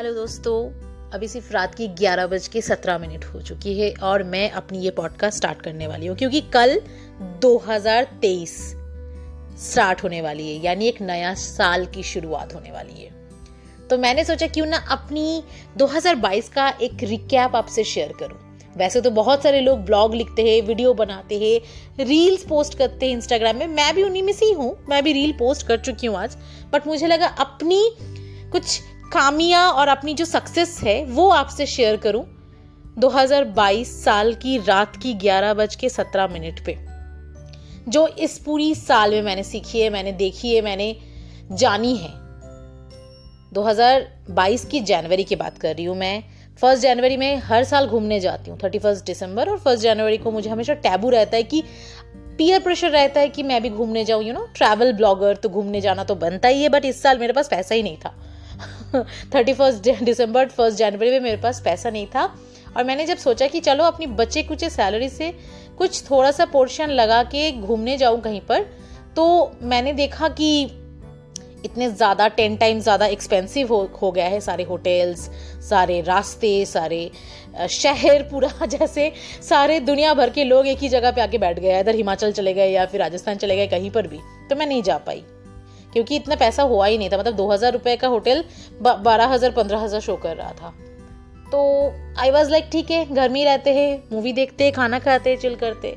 Hello दोस्तों, अभी सिर्फ़ रात की ग्यारह बज के सत्रह मिनट हो चुकी है और मैं अपनी ये पॉडकास्ट स्टार्ट करने वाली हूँ क्योंकि कल 2023 स्टार्ट होने वाली है, यानी एक नया साल की शुरुआत होने वाली है। तो मैंने सोचा क्यों ना अपनी 2022 का एक रिकैप आपसे शेयर करूँ। वैसे तो बहुत सारे लोग ब्लॉग लिखते हैं वीडियो बनाते हैं रील्स पोस्ट करते हैं इंस्टाग्राम में। मैं भी उन्हीं में से ही हूँ, मैं भी रील पोस्ट कर चुकी हूँ आज। बट मुझे लगा अपनी कुछ खामियाँ और अपनी जो सक्सेस है, वो आपसे शेयर करूँ। 2022 साल की रात की ग्यारह बज के सत्रह मिनट पे। जो इस पूरी साल में मैंने सीखी है, मैंने देखी है, मैंने जानी है। 2022 की जनवरी की बात कर रही हूँ मैं। फ़र्स्ट जनवरी में हर साल घूमने जाती हूँ। थर्टी फ़र्स्ट दिसंबर और फ़र्स्ट जनवरी को मुझे हमेशा टैबू रहता है कि पीयर प्रेशर रहता है कि मैं भी घूमने जाऊँ यू नो ट्रैवल ब्लॉगर तो घूमने जाना तो बनता ही है बट इस साल मेरे पास पैसा ही नहीं था। थर्टी फ़र्स्ट दिसंबर, फ़र्स्ट जनवरी में मेरे पास पैसा नहीं था। और मैंने जब सोचा कि चलो अपनी बच्चे कुछ सैलरी से कुछ थोड़ा सा पोर्शन लगा के घूमने जाऊँ कहीं पर तो मैंने देखा कि इतने ज़्यादा, टेन टाइम ज़्यादा एक्सपेंसिव हो हो गया है सारे होटल्स, सारे रास्ते, सारे शहर पूरा जैसे सारे दुनिया भर के लोग एक ही जगह पे आके बैठ गए इधर हिमाचल चले गए या फिर राजस्थान चले गए कहीं पर भी तो मैं नहीं जा पाई। क्योंकि इतना पैसा हुआ ही नहीं था। मतलब दो हज़ार रुपये का होटल बारह हज़ार, पंद्रह हज़ार शो कर रहा था। तो आई वॉज़ लाइक ठीक है, घर में ही रहते हैं मूवी देखते हैं खाना खाते चिल करते.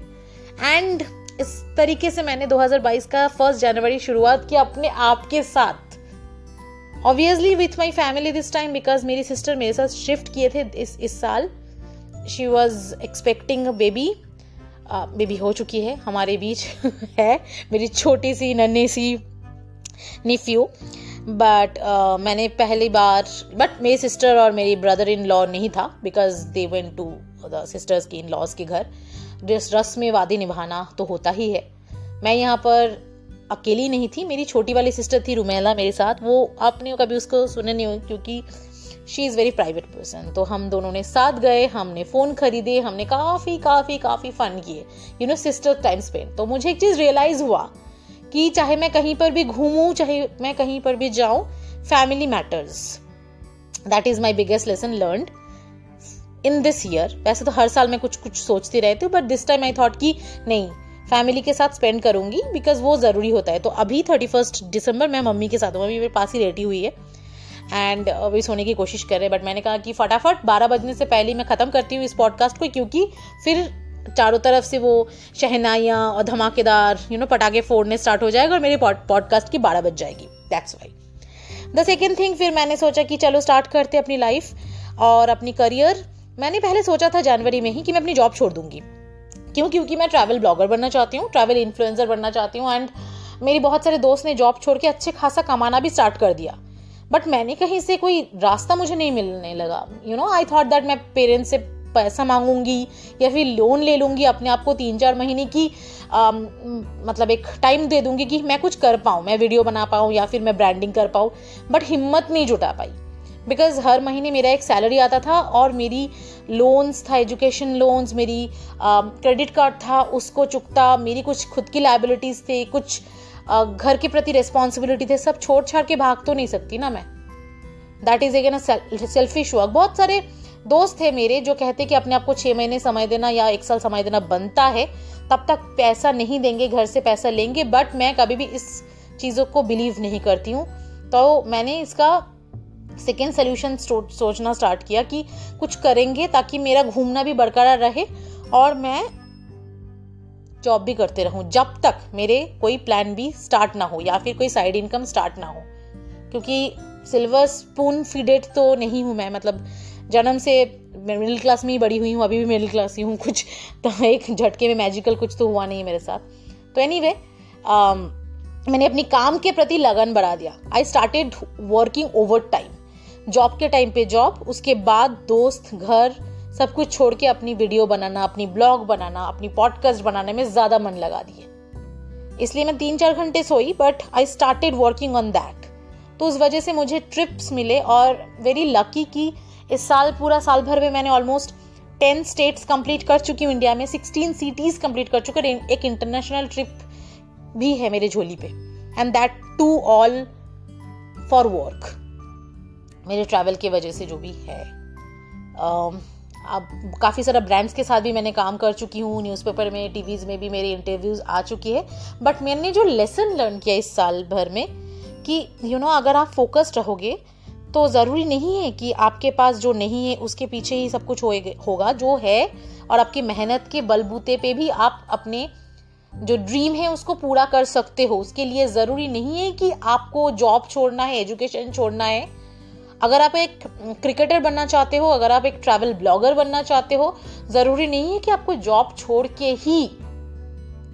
एंड इस तरीके से मैंने 2022 का फ़र्स्ट जनवरी शुरुआत की अपने आप के साथ। Obviously with my family this time because मेरी सिस्टर मेरे साथ शिफ्ट किए थे इस इस साल। She was expecting baby baby हो चुकी है, हमारे बीच है, मेरी छोटी सी, नन्ही सी निफ्यू बट uh, मैंने पहली बार बट मेरी सिस्टर और मेरी ब्रदर इन लॉ नहीं था because they went to the sisters की इन लॉज के घर. जिस रस्म वादी निभाना तो होता ही है. मैं यहाँ पर अकेली नहीं थी. मेरी छोटी वाली सिस्टर थी रुमेला मेरे साथ. वो आपने कभी उसको सुने नहीं क्योंकि she is very private person तो हम दोनों ने साथ गए हमने फ़ोन खरीदे हमने काफ़ी काफ़ी काफ़ी फ़न किए. You know sister time spend तो मुझे एक चीज़ रियलाइज़ हुआ कि चाहे मैं कहीं पर भी घूमूं, चाहे मैं कहीं पर भी जाऊँ family matters that is my biggest lesson learn in this year वैसे तो हर साल मैं कुछ कुछ सोचती रहती हूँ but this time I thought कि नहीं फैमिली के साथ स्पेंड करूँगी बिकॉज़ वो ज़रूरी होता है। तो अभी थर्टी फ़र्स्ट दिसंबर मैं मम्मी के साथ हूँ, मम्मी मेरे पास ही रहती हुई है। एंड अभी सोने की कोशिश कर रहे हैं बट मैंने कहा कि फटाफट बारह बजने से पहले मैं ख़त्म करती हूँ इस पॉडकास्ट को, क्योंकि फिर चारों तरफ़ से वो शहनाइयाँ और धमाकेदार यू नो पटाखे फोड़ने स्टार्ट हो जाएगा और मेरे पॉडकास्ट की बारह बज जाएगी। That's why the second thing फिर मैंने सोचा कि चलो स्टार्ट करते अपनी लाइफ और अपनी करियर मैंने पहले सोचा था जनवरी में ही कि मैं अपनी जॉब छोड़ दूँगी। क्यों? क्योंकि मैं ट्रैवल ब्लॉगर बनना चाहती हूँ ट्रैवल इन्फ्लुएंसर बनना चाहती हूँ एंड मेरी बहुत सारे दोस्त ने जॉब छोड़ के अच्छे खासा कमाना भी स्टार्ट कर दिया। बट मैंने कहीं से कोई रास्ता मुझे नहीं मिलने लगा। You know I thought that मैं पेरेंट्स से पैसा मांगूँगी या फिर लोन ले लूँगी अपने आप को तीन चार महीने की आ, मतलब एक टाइम दे दूँगी कि मैं कुछ कर पाऊँ मैं वीडियो बना पाऊँ या फिर मैं ब्रांडिंग कर पाऊँ बट हिम्मत नहीं जुटा पाई। बिकॉज़ हर महीने मेरा एक सैलरी आता था और मेरी लोन्स था एजुकेशन लोन्स मेरी क्रेडिट कार्ड था उसको चुकता मेरी कुछ खुद की लाइबिलिटीज़ थे कुछ आ, घर के प्रति रिस्पॉन्सिबिलिटी थे सब छोड़ छाड़ के भाग तो नहीं सकती ना मैं। That is again selfish work बहुत सारे दोस्त थे मेरे जो कहते कि अपने आप को छह महीने समय देना या एक साल समय देना बनता है, तब तक पैसा नहीं देंगे, घर से पैसा लेंगे बट मैं कभी भी इस चीज़ों को बिलीव नहीं करती हूँ। तो मैंने इसका सेकेंड सोल्यूशन सोचना स्टार्ट किया कि कुछ करेंगे ताकि मेरा घूमना भी बरकरार रहे और मैं जॉब भी करते रहूँ, जब तक मेरे कोई प्लान भी स्टार्ट ना हो या फिर कोई साइड इनकम स्टार्ट ना हो। क्योंकि सिल्वर स्पून फीडेड तो नहीं हूँ मैं मतलब जन्म से मिडिल क्लास में ही बड़ी हुई हूँ अभी भी मिडिल क्लास ही हूँ कुछ तो एक झटके में मैजिकल कुछ तो हुआ नहीं है मेरे साथ। तो एनी anyway, um, मैंने अपनी काम के प्रति लगन बढ़ा दिया। I started working overtime job के टाइम पे जॉब उसके बाद दोस्त घर सब कुछ छोड़ के अपनी वीडियो बनाना अपनी ब्लॉग बनाना अपनी पॉडकास्ट बनाने में ज़्यादा मन लगा दिए। इसलिए मैं तीन चार घंटे सोई but I started working on that तो उस वजह से मुझे ट्रिप्स मिले और वेरी लकी की इस साल पूरा साल भर में मैंने ऑलमोस्ट टेन स्टेट्स कंप्लीट कर चुकी हूँ इंडिया में सिक्सटीन सिटीज़ कंप्लीट कर चुके एक इंटरनेशनल ट्रिप भी है मेरे झोली पे। And that too all for work मेरे ट्रैवल की वजह से जो भी है। अब काफ़ी सारा ब्रांड्स के साथ भी मैंने काम कर चुकी हूँ न्यूज़पेपर में टीवीज़ में भी मेरे इंटरव्यूज़ आ चुकी है। बट मैंने जो लेसन लर्न किया इस साल भर में कि यू you नो know, अगर आप फोकस्ड रहोगे तो ज़रूरी नहीं है कि आपके पास जो नहीं है, उसके पीछे ही सब कुछ होगा, जो है, और आपकी मेहनत के बलबूते पे भी आप अपने जो ड्रीम है, उसको पूरा कर सकते हो। उसके लिए ज़रूरी नहीं है कि आपको जॉब छोड़ना है एजुकेशन छोड़ना है। अगर आप एक क्रिकेटर बनना चाहते हो, अगर आप एक ट्रैवल ब्लॉगर बनना चाहते हो, ज़रूरी नहीं है कि आपको जॉब छोड़ के ही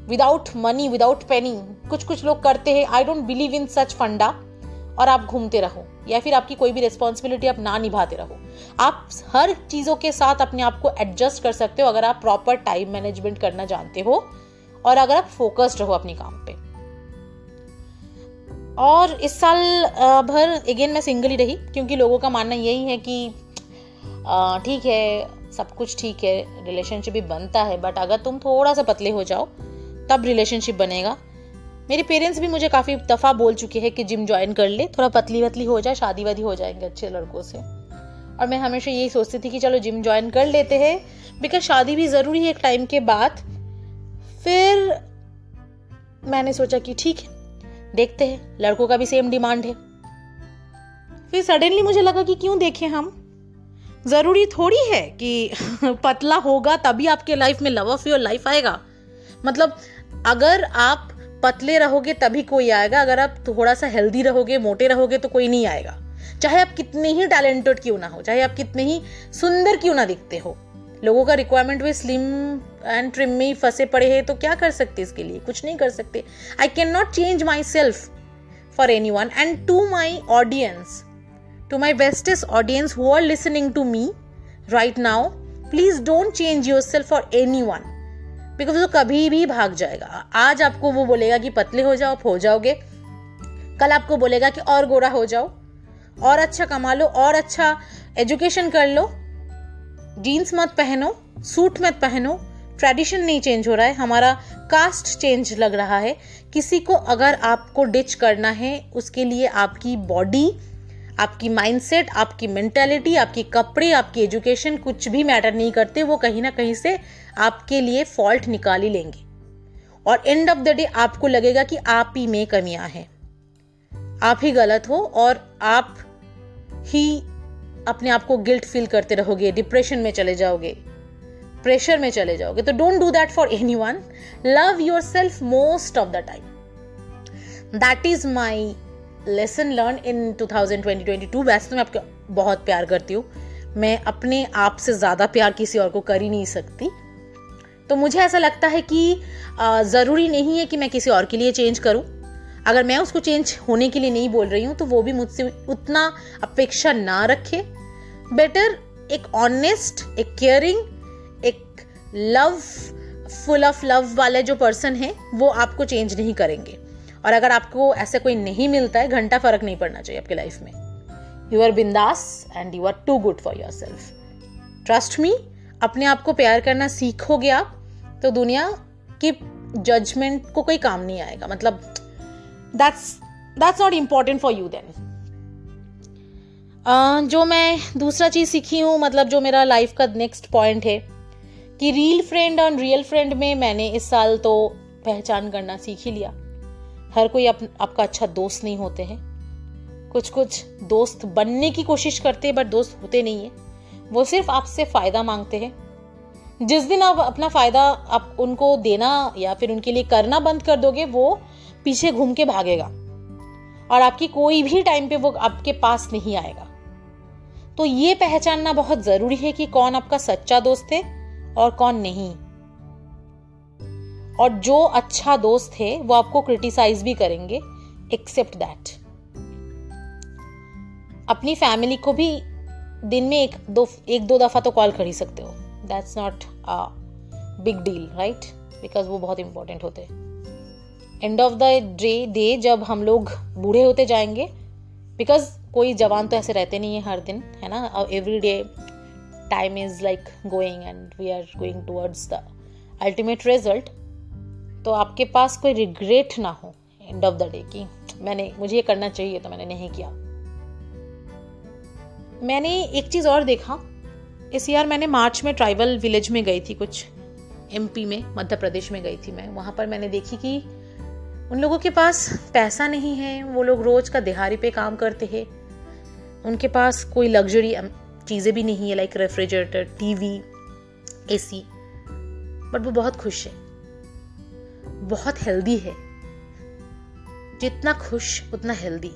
विदाउट मनी विदाउट पेनी कुछ कुछ लोग करते हैं। आई डोंट बिलीव इन सच फंडा और आप घूमते रहो। या फिर आपकी कोई भी रिस्पॉन्सिबिलिटी आप ना निभाते रहो। आप हर चीज़ों के साथ अपने आप को एडजस्ट कर सकते हो अगर आप प्रॉपर टाइम मैनेजमेंट करना जानते हो और अगर आप फोकस्ड रहो अपने काम पे। और इस साल भर अगेन मैं सिंगल ही रही क्योंकि लोगों का मानना यही है कि ठीक है, सब कुछ ठीक है रिलेशनशिप भी बनता है बट अगर तुम थोड़ा सा पतले हो जाओ, तब रिलेशनशिप बनेगा। मेरे पेरेंट्स भी मुझे काफ़ी दफ़ा बोल चुके हैं कि जिम ज्वाइन कर ले, थोड़ा पतली वतली हो जाए शादी वादी हो जाएँगे अच्छे लड़कों से। और मैं हमेशा यही सोचती थी कि चलो जिम ज्वाइन कर लेते हैं बिकॉज़ शादी भी ज़रूरी है एक टाइम के बाद। फिर मैंने सोचा कि ठीक है, देखते हैं, लड़कों का भी सेम डिमांड है। फिर सडनली मुझे लगा कि क्यों देखें हम? ज़रूरी थोड़ी है कि पतला होगा तभी आपके लाइफ में लव ऑफ़ योर लाइफ आएगा। मतलब अगर आप पतले रहोगे तभी कोई आएगा। अगर आप थोड़ा सा हेल्दी रहोगे, मोटे रहोगे तो कोई नहीं आएगा। चाहे आप कितने ही टैलेंटेड क्यों ना हो, चाहे आप कितने ही सुंदर क्यों ना दिखते हो। लोगों का रिक्वायरमेंट भी स्लिम एंड ट्रिम में ही फंसे पड़े हैं तो क्या कर सकते इसके लिए? कुछ नहीं कर सकते। I can not change myself for anyone and to my audience to my bestest audience who are listening to me right now please don't change yourself for anyone because वो कभी भी भाग जाएगा। आज आपको वो बोलेगा कि पतले हो जाओ हो जाओगे। कल आपको बोलेगा कि और गोरा हो जाओ। और अच्छा कमा लो, और अच्छा एजुकेशन कर लो। जीन्स मत पहनो सूट मत पहनो। ट्रेडिशन नहीं चेंज हो रहा है। हमारा कास्ट चेंज लग रहा है। किसी को अगर आपको डिच करना है, उसके लिए आपकी बॉडी आपकी माइंडसेट आपकी मेंटेलिटी आपकी कपड़े, आपकी एजुकेशन कुछ भी मैटर नहीं करते, वो कहीं ना कहीं से आपके लिए फॉल्ट निकाल ही लेंगे। और एंड ऑफ़ द डे आपको लगेगा कि आप ही में कमियाँ हैं। आप ही गलत हो और आप ही अपने आप को गिल्ट फील करते रहोगे डिप्रेशन में चले जाओगे प्रेशर में चले जाओगे। तो don't do that for anyone love yourself most of the time that is my lesson learn in 2020-22 वैसे तो मैं आपको बहुत प्यार करती हूँ। मैं अपने आप से ज़्यादा प्यार किसी और को कर ही नहीं सकती। तो मुझे ऐसा लगता है कि ज़रूरी नहीं है कि मैं किसी और के लिए चेंज करूँ। अगर मैं उसको चेंज होने के लिए नहीं बोल रही हूँ तो वो भी मुझसे उतना अपेक्षा ना रखे। बेटर एक ऑनेस्ट एक केयरिंग एक लव फुल ऑफ़ लव वाले जो पर्सन है, वो आपको चेंज नहीं करेंगे। और अगर आपको ऐसे कोई नहीं मिलता है, घंटा फ़र्क नहीं पड़ना चाहिए आपकी लाइफ में। यू आर बिंदास and you are too good for yourself trust me अपने आप को प्यार करना सीखोगे आप तो दुनिया की जजमेंट को कोई काम नहीं आएगा। मतलब that's that's not important for you then जो मैं दूसरा चीज़ सीखी हूँ मतलब जो मेरा लाइफ का नेक्स्ट पॉइंट है, कि रियल फ्रेंड और रियल फ्रेंड में मैंने इस साल तो पहचान करना सीख ही लिया। हर कोई आप, आपका अच्छा दोस्त नहीं होते हैं। कुछ कुछ दोस्त बनने की कोशिश करते हैं बट दोस्त होते नहीं है। वो सिर्फ़ आपसे फ़ायदा मांगते हैं। जिस दिन आप अपना फ़ायदा आप उनको देना या फिर उनके लिए करना बंद कर दोगे वो पीछे घूम के भागेगा। और आपकी कोई भी टाइम पे वो आपके पास नहीं आएगा। तो ये पहचानना बहुत ज़रूरी है कि कौन आपका सच्चा दोस्त है और कौन नहीं। और जो अच्छा दोस्त है, वो आपको क्रिटिसाइज भी करेंगे एक्सेप्ट दैट अपनी फैमिली को भी दिन में एक दो एक दो दफ़ा तो कॉल कर ही सकते हो. That's not a big deal right because वो बहुत इंपॉर्टेंट होते हैं. End of the day day जब हम लोग बूढ़े होते जाएँगे बिकॉज़ कोई जवान तो ऐसे रहते नहीं है हर दिन, है ना? Every day time is like going and we are going towards the ultimate result तो आपके पास कोई रिग्रेट ना हो एंड ऑफ़ द डे कि। मैंने, मुझे ये करना चाहिए तो मैंने नहीं किया। मैंने एक चीज़ और देखा, इस ईयर मैंने मार्च में ट्राइबल विलेज में गई थी कुछ एमपी में, मध्य प्रदेश में गई थी मैं। वहाँ पर मैंने देखी कि उन लोगों के पास पैसा नहीं है, वो लोग रोज का दिहाड़ी पे काम करते हैं। उनके पास कोई लग्जरी चीज़ें भी नहीं है like refrigerator TV AC but वो बहुत खुश है। बहुत हेल्दी है। जितना खुश, उतना हेल्दी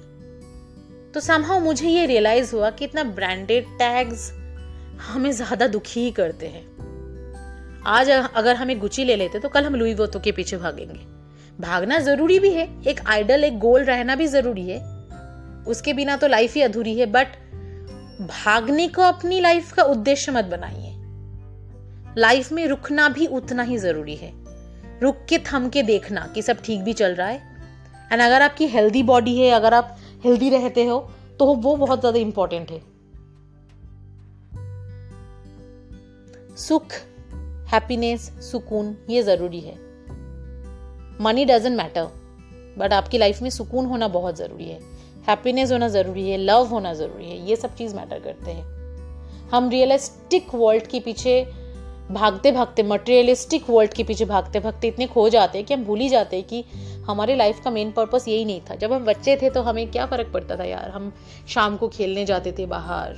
तो समहाउ मुझे ये रियलाइज़ हुआ कि इतना ब्रांडेड टैग्स हमें ज़्यादा दुखी ही करते हैं। आज अगर हमें गुची ले लेते तो कल हम लुई वोतो के पीछे भागेंगे। भागना ज़रूरी भी है, एक आइडल एक गोल रहना भी ज़रूरी है। उसके बिना तो लाइफ ही अधूरी है बट भागने को अपनी लाइफ का उद्देश्य मत बनाइए। लाइफ में रुकना भी उतना ही ज़रूरी है। रुक के थम के देखना कि सब ठीक भी चल रहा है। एंड अगर आपकी हेल्दी बॉडी है, अगर आप हेल्दी रहते हो तो वो बहुत ज़्यादा इंपॉर्टेंट है। सुख हैप्पीनेस सुकून, ये ज़रूरी है। मनी डजेंट मैटर बट आपकी लाइफ में सुकून होना बहुत ज़रूरी है। हैप्पीनेस होना ज़रूरी है लव होना ज़रूरी है, ये सब चीज़ मैटर करते हैं। हम रियलिस्टिक वर्ल्ड के पीछे भागते भागते मटेरियलिस्टिक वर्ल्ड के पीछे भागते भागते इतने खो जाते हैं कि हम भूल ही जाते हैं कि हमारे लाइफ का मेन पर्पस यही नहीं था। जब हम बच्चे थे तो हमें क्या फ़र्क पड़ता था यार? हम शाम को खेलने जाते थे बाहर।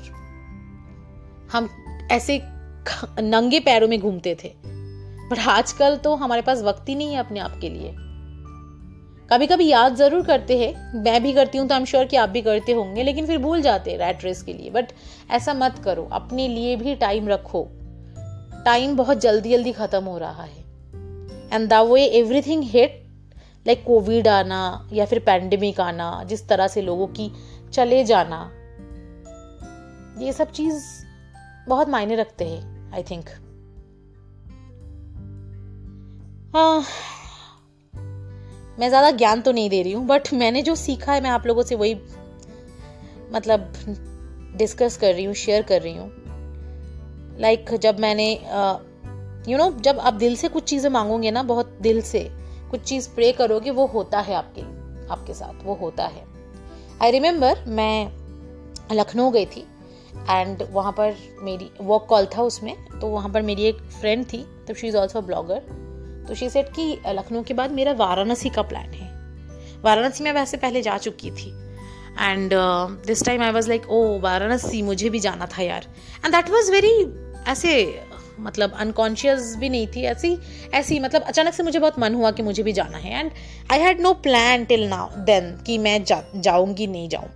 हम ऐसे नंगे पैरों में घूमते थे। पर आजकल तो हमारे पास वक्त ही नहीं है अपने आप के लिए। कभी कभी याद ज़रूर करते हैं। मैं भी करती हूँ तो आई एम श्योर कि आप भी करते होंगे, लेकिन फिर भूल जाते हैं रैट रेस के लिए। बट ऐसा मत करो। अपने लिए भी टाइम रखो। टाइम बहुत जल्दी जल्दी खत्म हो रहा है। And the way everything hit like COVID आना या फिर पैंडमिक आना, जिस तरह से लोगों की चले जाना, ये सब चीज़ बहुत मायने रखते हैं आई थिंक हाँ मैं ज़्यादा ज्ञान तो नहीं दे रही हूँ बट मैंने जो सीखा है, मैं आप लोगों से वही मतलब डिस्कस कर रही हूँ शेयर कर रही हूँ। लाइक like, जब मैंने यू नो you know, जब आप दिल से कुछ चीज़ें मांगोगे ना बहुत दिल से कुछ चीज़ प्रे करोगे वो होता है आपके आपके साथ वो होता है। आई रिमेम्बर मैं लखनऊ गई थी एंड वहाँ पर मेरी वॉक कॉल था उसमें तो वहाँ पर मेरी एक फ्रेंड थी तो शी इज़ ऑल्सो ब्लॉगर तो शी सेट कि लखनऊ के बाद मेरा वाराणसी का प्लान है। वाराणसी में वैसे पहले जा चुकी थी and this time I was like oh Varanasi मुझे भी जाना था यार। एंड दैट वॉज़ वेरी ऐसे मतलब अनकॉन्शियस भी नहीं थी ऐसी ऐसी मतलब अचानक से मुझे बहुत मन हुआ कि मुझे भी जाना है and I had no plan till now then कि मैं जा, जाऊँगी नहीं जाऊँ।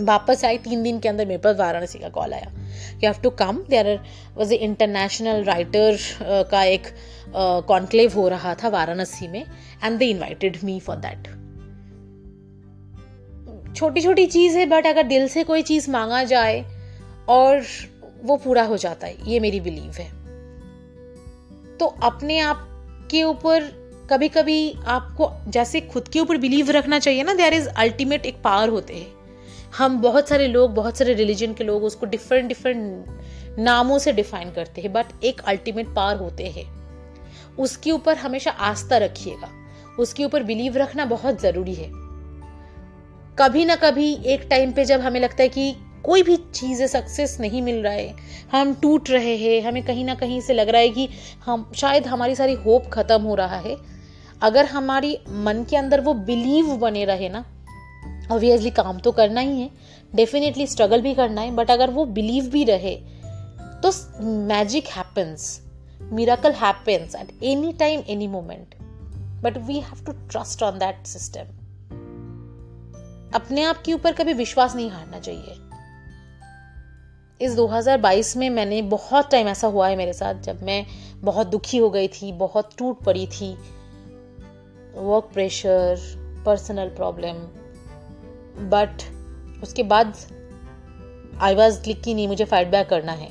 वापस आई तीन दिन के अंदर मेरे पास वाराणसी का कॉल आया you have to come there was a international writer का एक कॉन्क्लेव uh, हो रहा था वाराणसी में and they invited me for that छोटी छोटी चीज़ है बट अगर दिल से कोई चीज़ मांगा जाए और वो पूरा हो जाता है, ये मेरी बिलीव है। तो अपने आप के ऊपर कभी कभी आपको, जैसे खुद के ऊपर बिलीव रखना चाहिए ना देर इज़ अल्टीमेट एक पावर होते हैं। हम बहुत सारे लोग, बहुत सारे रिलीजन के लोग उसको डिफरेंट डिफरेंट नामों से डिफाइन करते हैं बट एक अल्टीमेट पावर होते हैं। उसके ऊपर हमेशा आस्था रखिएगा। उसके ऊपर बिलीव रखना बहुत ज़रूरी है। कभी ना कभी एक टाइम पे जब हमें लगता है कि कोई भी चीज़ सक्सेस नहीं मिल रहा है। हम टूट रहे हैं, हमें कहीं ना कहीं से लग रहा है कि हम, शायद हमारी सारी होप खत्म हो रहा है। अगर हमारी मन के अंदर वो बिलीव बने रहे ना ऑब्वियसली काम तो करना ही है डेफिनेटली स्ट्रगल भी करना है बट अगर वो बिलीव भी रहे तो magic happens miracle happens at any time any moment but we have to trust on that system अपने आप के ऊपर कभी विश्वास नहीं हारना चाहिए। इस 2022 में मैंने बहुत टाइम ऐसा हुआ है मेरे साथ जब मैं बहुत दुखी हो गई थी, बहुत टूट पड़ी थी। Work pressure personal problem but उसके बाद आई वॉज़ क्लिक की नहीं, मुझे फाइट बैक करना है।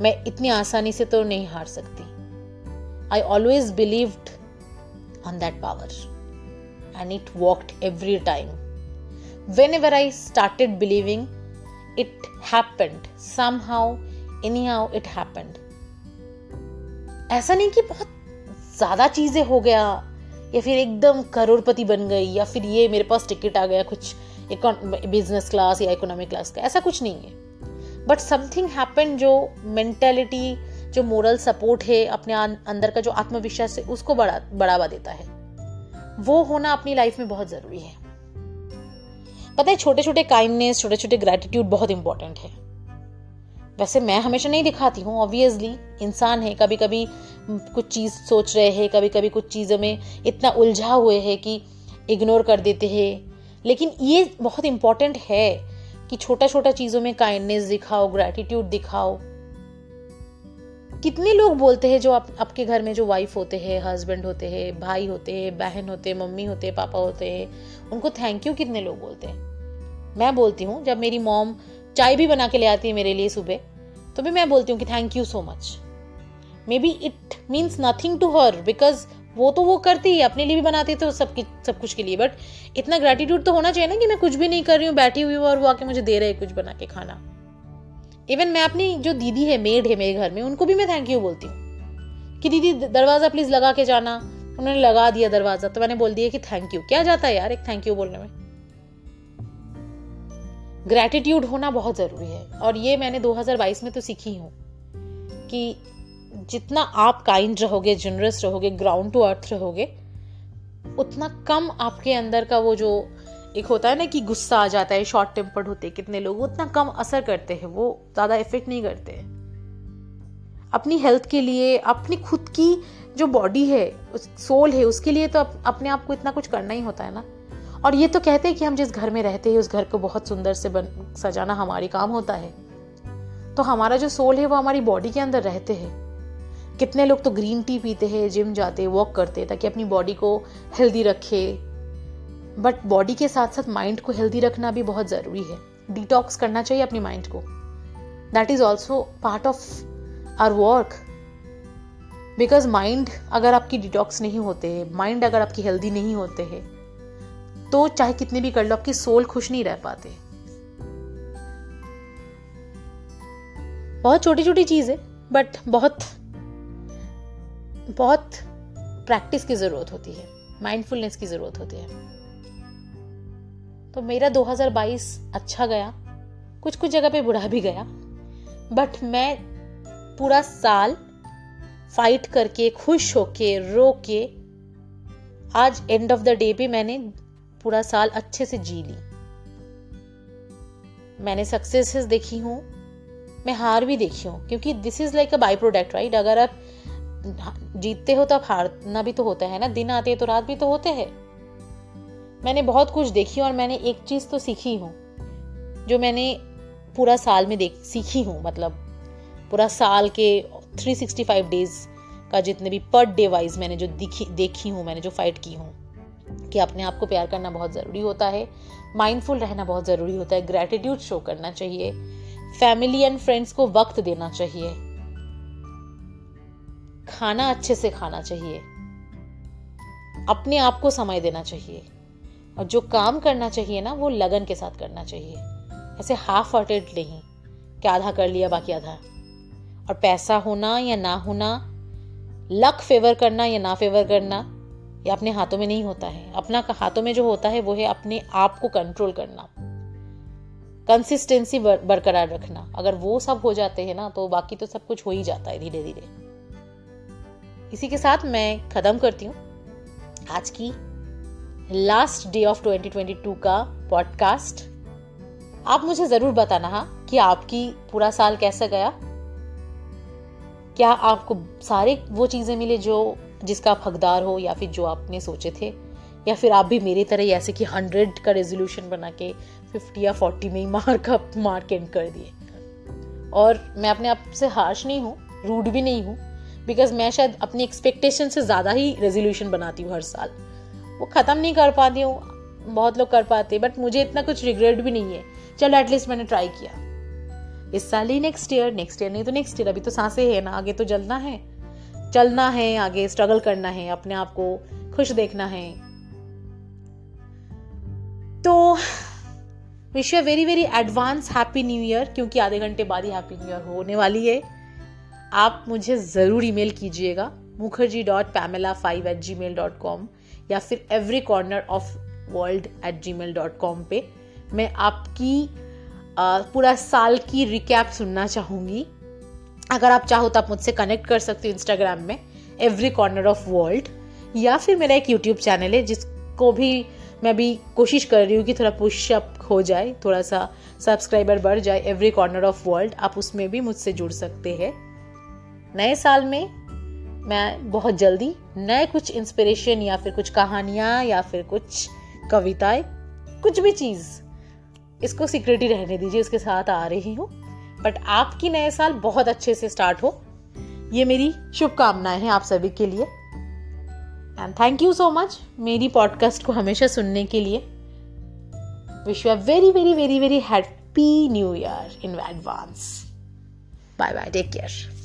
मैं इतनी आसानी से तो नहीं हार सकती। I always believed on that power and it worked every time whenever I started believing somehow anyhow it happened ऐसा नहीं कि बहुत ज़्यादा चीज़ें हो गया, या फिर एकदम करोड़पति बन गई, या फिर ये मेरे पास टिकट आ गया कुछ बिज़नेस क्लास या इकोनॉमिक क्लास का। ऐसा कुछ नहीं है। बट समथिंग हैपन जो मेंटेलिटी जो मोरल सपोर्ट है, अपने अंदर का जो आत्मविश्वास है, उसको बढ़ा, बढ़ावा देता है। वो होना अपनी लाइफ में बहुत ज़रूरी है। पता है छोटे छोटे काइंडनेस छोटे छोटे ग्रेटिट्यूड बहुत इंपॉर्टेंट है। वैसे मैं हमेशा नहीं दिखाती हूँ ऑब्वियसली इंसान है कभी कभी कुछ चीज़ सोच रहे हैं कभी कभी कुछ चीज़ों में इतना उलझा हुए है कि इग्नोर कर देते हैं। लेकिन ये बहुत इंपॉर्टेंट है कि छोटा छोटा चीज़ों में काइंडनेस दिखाओ ग्रेटिट्यूड दिखाओ। कितने लोग बोलते हैं जो आप, आपके घर में जो वाइफ होते हैं हस्बैंड होते हैं, भाई होते हैं, बहन होते हैं, मम्मी होते हैं, पापा होते हैं, उनको थैंक यू कितने लोग बोलते हैं? मैं बोलती हूँ, जब मेरी मॉम चाय भी बना के ले आती है मेरे लिए सुबह तो भी मैं बोलती हूँ कि thank you so much maybe it means nothing to her because वो तो वो करती है, अपने लिए भी बनाती तो सब सब कुछ के लिए. बट इतना ग्रेटिट्यूड तो होना चाहिए ना कि मैं कुछ भी नहीं कर रही हूँ, बैठी हुई हूँ और वो आके मुझे दे रहे कुछ बना के खाना. इवन मैं अपनी जो दीदी है मेड है मेरे घर में, उनको भी मैं थैंक यू बोलती हूँ. कि दीदी दरवाज़ा प्लीज़ लगा के जाना. उन्होंने लगा दिया दरवाज़ा तो मैंने बोल दिया कि थैंक यू क्या जाता है यार एक थैंक यू बोलने में? ग्रेटिट्यूड होना बहुत ज़रूरी है। और ये मैंने 2022 में तो सीखी हूँ कि जितना आप काइंड रहोगे जनरस रहोगे ग्राउंड टू अर्थ रहोगे उतना कम आपके अंदर का वो जो एक होता है ना कि गुस्सा आ जाता है शॉर्ट टेम्पर्ड होते हैं कितने लोग उतना कम असर करते हैं वो ज़्यादा इफ़ेक्ट नहीं करते हैं। अपनी हेल्थ के लिए अपनी खुद की जो बॉडी है उस सोल है उसके लिए तो अप, अपने आप को इतना कुछ करना ही होता है ना। और ये तो कहते हैं कि हम जिस घर में रहते हैं, उस घर को बहुत सुंदर से बन, सजाना हमारी काम होता है। तो हमारा जो सोल है, वो हमारी बॉडी के अंदर रहते हैं। कितने लोग तो ग्रीन टी पीते हैं जिम जाते हैं वॉक करते हैं ताकि अपनी बॉडी को हेल्दी रखे। बट बॉडी के साथ साथ माइंड को हेल्दी रखना भी बहुत ज़रूरी है। डिटॉक्स करना चाहिए अपनी माइंड को। That is also part of our work because mind अगर आपकी डिटॉक्स नहीं होते हैं माइंड अगर आपकी हेल्दी नहीं होते हैं तो चाहे कितने भी कर लो, आपकी सोल खुश नहीं रह पाते। बहुत छोटी छोटी चीज़ है बट बहुत बहुत प्रैक्टिस की ज़रूरत होती है माइंडफुलनेस की ज़रूरत होती है। तो मेरा 2022 अच्छा गया कुछ कुछ जगह पे बुरा भी गया बट मैं पूरा साल फाइट करके, खुश होके रो के आज एंड ऑफ़ द डे पे मैंने पूरा साल अच्छे से जी ली। मैंने सक्सेसेस देखी हूँ, मैं हार भी देखी हूँ, क्योंकि this is like a byproduct right अगर आप जीतते हो तो आप हारना भी तो होता है ना, दिन आते हैं तो रात भी तो होते हैं। मैंने बहुत कुछ देखी और मैंने एक चीज़ तो सीखी हूँ, जो मैंने पूरा साल में देख, सीखी हूँ मतलब पूरा साल के 365 डेज़ का जितने भी पर डे वाइज मैंने जो दिखी, देखी हूँ, मैंने जो फाइट की हूँ। कि अपने आप को प्यार करना बहुत ज़रूरी होता है माइंडफुल रहना बहुत ज़रूरी होता है ग्रेटिट्यूड शो करना चाहिए फैमिली एंड फ्रेंड्स को वक्त देना चाहिए, खाना अच्छे से खाना चाहिए, अपने आप को समय देना चाहिए, और जो काम करना चाहिए ना, वो लगन के साथ करना चाहिए। ऐसे हाफ़ हार्टेड नहीं कि आधा कर लिया, बाकी आधा। और पैसा होना या ना होना लक फेवर करना या ना फेवर करना ये अपने हाथों में नहीं होता है। अपना हाथों में जो होता है, वो है अपने आप को कंट्रोल करना। कंसिस्टेंसी बरकरार रखना। अगर वो सब हो जाते हैं ना तो बाकी तो सब कुछ हो ही जाता है धीरे धीरे इसी के साथ मैं खत्म करती हूँ। आज की लास्ट डे ऑफ़ 2022 का पॉडकास्ट आप मुझे ज़रूर बताना, हा, कि आपकी पूरा साल कैसा गया? क्या आपको सारे वो चीज़ें मिले जो जिसका आप हकदार हो या फिर जो आपने सोचे थे, या फिर आप भी मेरी तरह ऐसे कि हंड्रेड का रेजोल्यूशन बना के फिफ्टी या फोर्टी में ही मार्क का मार्क एंड कर दिए। और मैं अपने आप से हार्श नहीं हूँ रूड भी नहीं हूँ बिकॉज़ मैं शायद अपनी एक्सपेक्टेशन से ज़्यादा ही रेजोल्यूशन बनाती हूँ हर साल। वो ख़त्म नहीं कर पाती हूँ, बहुत लोग कर पाते बट मुझे इतना कुछ रिग्रेट भी नहीं है। चलो एटलीस्ट मैंने ट्राई किया। इस साल ही नेक्स्ट ईयर नेक्स्ट ईयर नहीं तो नेक्स्ट ईयर अभी तो साँसें है ना, आगे तो जलना है। चलना है, आगे स्ट्रगल करना है, अपने आप को खुश देखना है। तो wish you very very advance happy new year क्योंकि आधे घंटे बाद ही हैप्पी न्यू ईयर होने वाली है। आप मुझे ज़रूर ईमेल कीजिएगा Mukherjee dot Pamela five at Gmail dot com या फिर every corner of world at Gmail dot com पे। मैं आपकी पूरा साल की रिकैप सुनना चाहूँगी। अगर आप चाहो तो आप मुझसे कनेक्ट कर सकते हो इंस्टाग्राम में एवरी कॉर्नर ऑफ़ वर्ल्ड या फिर मेरा एक यूट्यूब चैनल है, जिसको भी मैं अभी कोशिश कर रही हूँ कि थोड़ा पुशअप हो जाए, थोड़ा सा सब्सक्राइबर बढ़ जाए एवरी कॉर्नर ऑफ़ वर्ल्ड आप उसमें भी मुझसे जुड़ सकते हैं। नए साल में मैं बहुत जल्दी नए कुछ इंस्पिरेशन या फिर कुछ कहानियाँ या फिर कुछ कविताएँ, कुछ भी चीज़, इसको सीक्रेट ही रहने दीजिए, इसके साथ आ रही हूँ। बट आपकी नए साल बहुत अच्छे से स्टार्ट हो। ये मेरी शुभकामनाएँ हैं आप सभी के लिए। And thank you so much मेरी पॉडकास्ट को हमेशा सुनने के लिए। Wish you very very very very happy new year in advance bye bye take care